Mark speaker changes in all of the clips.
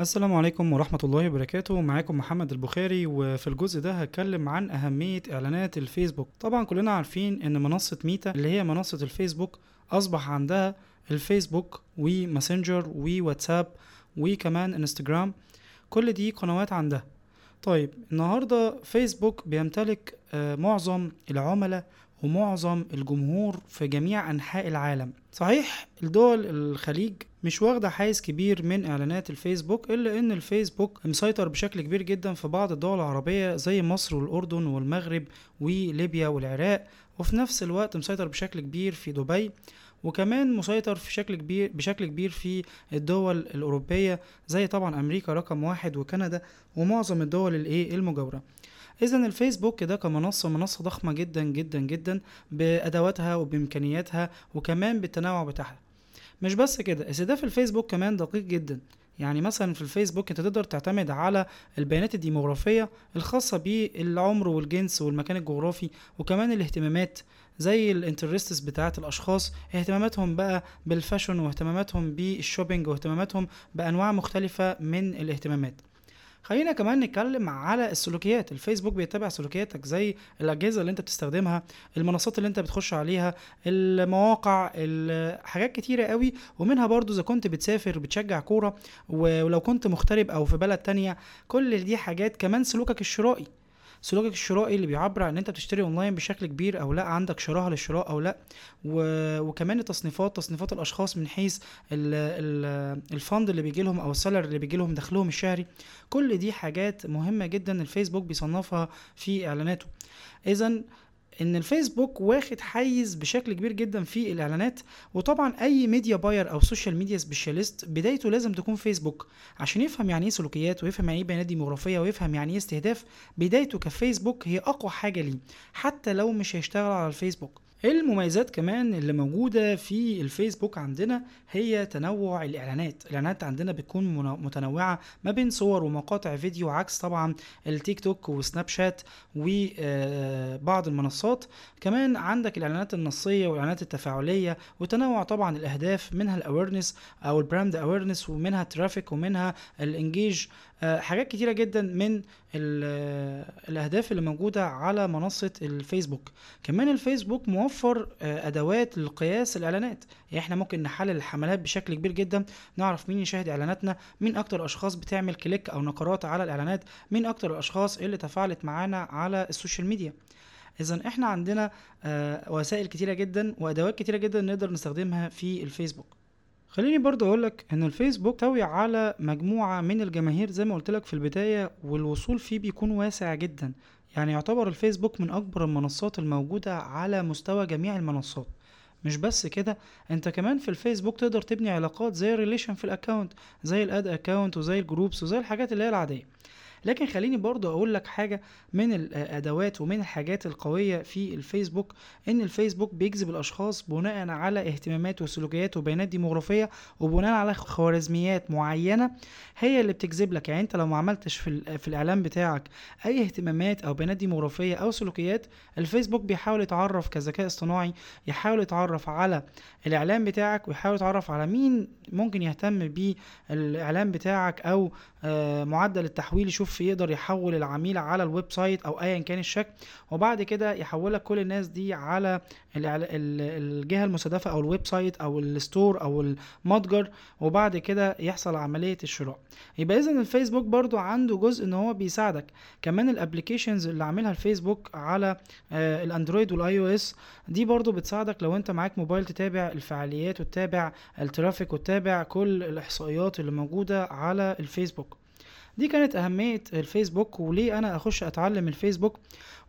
Speaker 1: السلام عليكم ورحمة الله وبركاته. معاكم محمد البخاري وفي الجزء ده هتكلم عن أهمية إعلانات الفيسبوك. طبعا كلنا عارفين إن منصة ميتا اللي هي منصة الفيسبوك أصبح عندها الفيسبوك وماسنجر وواتساب وكمان إنستجرام. كل دي قنوات عندها. طيب النهاردة فيسبوك بيمتلك آه، معظم العملاء ومعظم الجمهور في جميع أنحاء العالم. صحيح الدول الخليج مش واخدة حيز كبير من إعلانات الفيسبوك إلا إن الفيسبوك مسيطر بشكل كبير جدا في بعض الدول العربية زي مصر والأردن والمغرب وليبيا والعراق وفي نفس الوقت مسيطر بشكل كبير في دبي وكمان مسيطر في شكل كبير بشكل كبير في الدول الأوروبية زي طبعا أمريكا رقم واحد وكندا ومعظم الدول الإيه؟ المجاورة. اذا الفيسبوك ده كمنصة منصة ضخمة جدا جدا جدا بأدواتها وبإمكانياتها وكمان بالتنوع بتاعها. مش بس كده استهداف الفيسبوك كمان دقيق جدا. يعني مثلا في الفيسبوك أنت تقدر تعتمد على البيانات الديموغرافية الخاصة بالعمر والجنس والمكان الجغرافي وكمان الاهتمامات زي ال interests بتاعت الأشخاص اهتماماتهم بقى بال fashion واهتماماتهم بال shopping واهتماماتهم بأنواع مختلفة من الاهتمامات. خلينا كمان نتكلم على السلوكيات. الفيسبوك بيتبع سلوكياتك زي الأجهزة اللي انت بتستخدمها المنصات اللي انت بتخش عليها المواقع حاجات كتيرة قوي. ومنها برضو إذا كنت بتسافر بتشجع كورة ولو كنت مغترب أو في بلد تانية كل دي حاجات كمان سلوكك الشرائي. سلوكك الشرائي اللي بيعبر عن إن أنت بتشتري أونلاين بشكل كبير أو لأ عندك شراهة للشراء أو لأ. و... وكمان التصنيفات تصنيفات الأشخاص من حيث ال... ال... الفند اللي بيجي لهم أو السالر اللي بيجي لهم دخلهم الشهري. كل دي حاجات مهمة جدا الفيسبوك بيصنفها في إعلاناته. اذا إن الفيسبوك واخد حيز بشكل كبير جدا في الإعلانات وطبعا أي media buyer أو social media specialist بدايته لازم تكون فيسبوك عشان يفهم يعني إيه سلوكيات ويفهم يعني إيه بيانات ديموغرافية ويفهم يعني إيه استهداف بدايته كفيسبوك هي أقوى حاجة ليه حتى لو مش هيشتغل على الفيسبوك. المميزات كمان اللي موجودة في الفيسبوك عندنا هي تنوع الإعلانات. الإعلانات عندنا بتكون متنوعة ما بين صور ومقاطع فيديو عكس طبعا التيك توك وسناب شات وبعض المنصات. كمان عندك الإعلانات النصية والإعلانات التفاعلية وتنوع طبعا الأهداف منها ال awareness أو ال brand awareness ومنها ال traffic ومنها ال engage آه، حاجات كتيرة جدا من الأهداف اللي موجودة على منصة الفيسبوك. كمان الفيسبوك موفر آه، أدوات لقياس الإعلانات. يعني إحنا ممكن نحلل الحملات بشكل كبير جدا نعرف مين يشاهد إعلاناتنا مين أكتر أشخاص بتعمل click أو نقرات على الإعلانات مين أكتر الأشخاص اللي تفاعلت معانا على ال social media. اذا إحنا عندنا آه، وسائل كتيرة جدا وأدوات كتيرة جدا نقدر نستخدمها في الفيسبوك. خليني برضو أقولك إن الفيسبوك يحتوي على مجموعة من الجماهير زي ما قلتلك في البداية والوصول فيه بيكون واسع جدا. يعني يعتبر الفيسبوك من أكبر المنصات الموجودة على مستوى جميع المنصات. مش بس كده أنت كمان في الفيسبوك تقدر تبني علاقات زي ال relation في ال account زي ال ad account وزي ال groups وزي الحاجات اللي هي العادية. لكن خليني برضو أقول لك حاجة من الأدوات ومن الحاجات القوية في الفيسبوك إن الفيسبوك بيجذب الأشخاص بناء على اهتمامات وسلوكيات وبيانات ديموغرافية وبناء على خوارزميات معينة هي اللي بتجذب لك. يعني أنت لو ما عملتش في, في الإعلان بتاعك أي اهتمامات أو بيانات ديموغرافية أو سلوكيات الفيسبوك بيحاول يتعرف كذكاء اصطناعي يحاول يتعرف على الإعلان بتاعك ويحاول يتعرف على مين ممكن يهتم بالإعلان بتاعك أو معدل التحويل يشوف يقدر يحول العميل على ال website أو ايا كان الشكل وبعد كده يحولك كل الناس دي على الجهة المستهدفة أو ال website أو ال store أو المتجر وبعد كده يحصل عملية الشراء. يبقى اذا الفيسبوك برضو عنده جزء إن هو بيساعدك. كمان ال applications اللي عاملها الفيسبوك على آه، الأندرويد وال iOS دي برضو بتساعدك لو أنت معاك موبايل تتابع الفعاليات وتتابع ال traffic وتتابع كل الإحصائيات اللي موجودة على الفيسبوك. دي كانت أهمية الفيسبوك وليه أنا أخش أتعلم الفيسبوك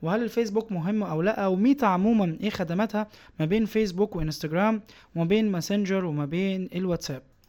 Speaker 1: وهل الفيسبوك مهم أو لأ؟ وميتا عموما إيه خدماتها ما بين فيسبوك وإنستجرام وما بين ماسنجر وما بين الواتساب.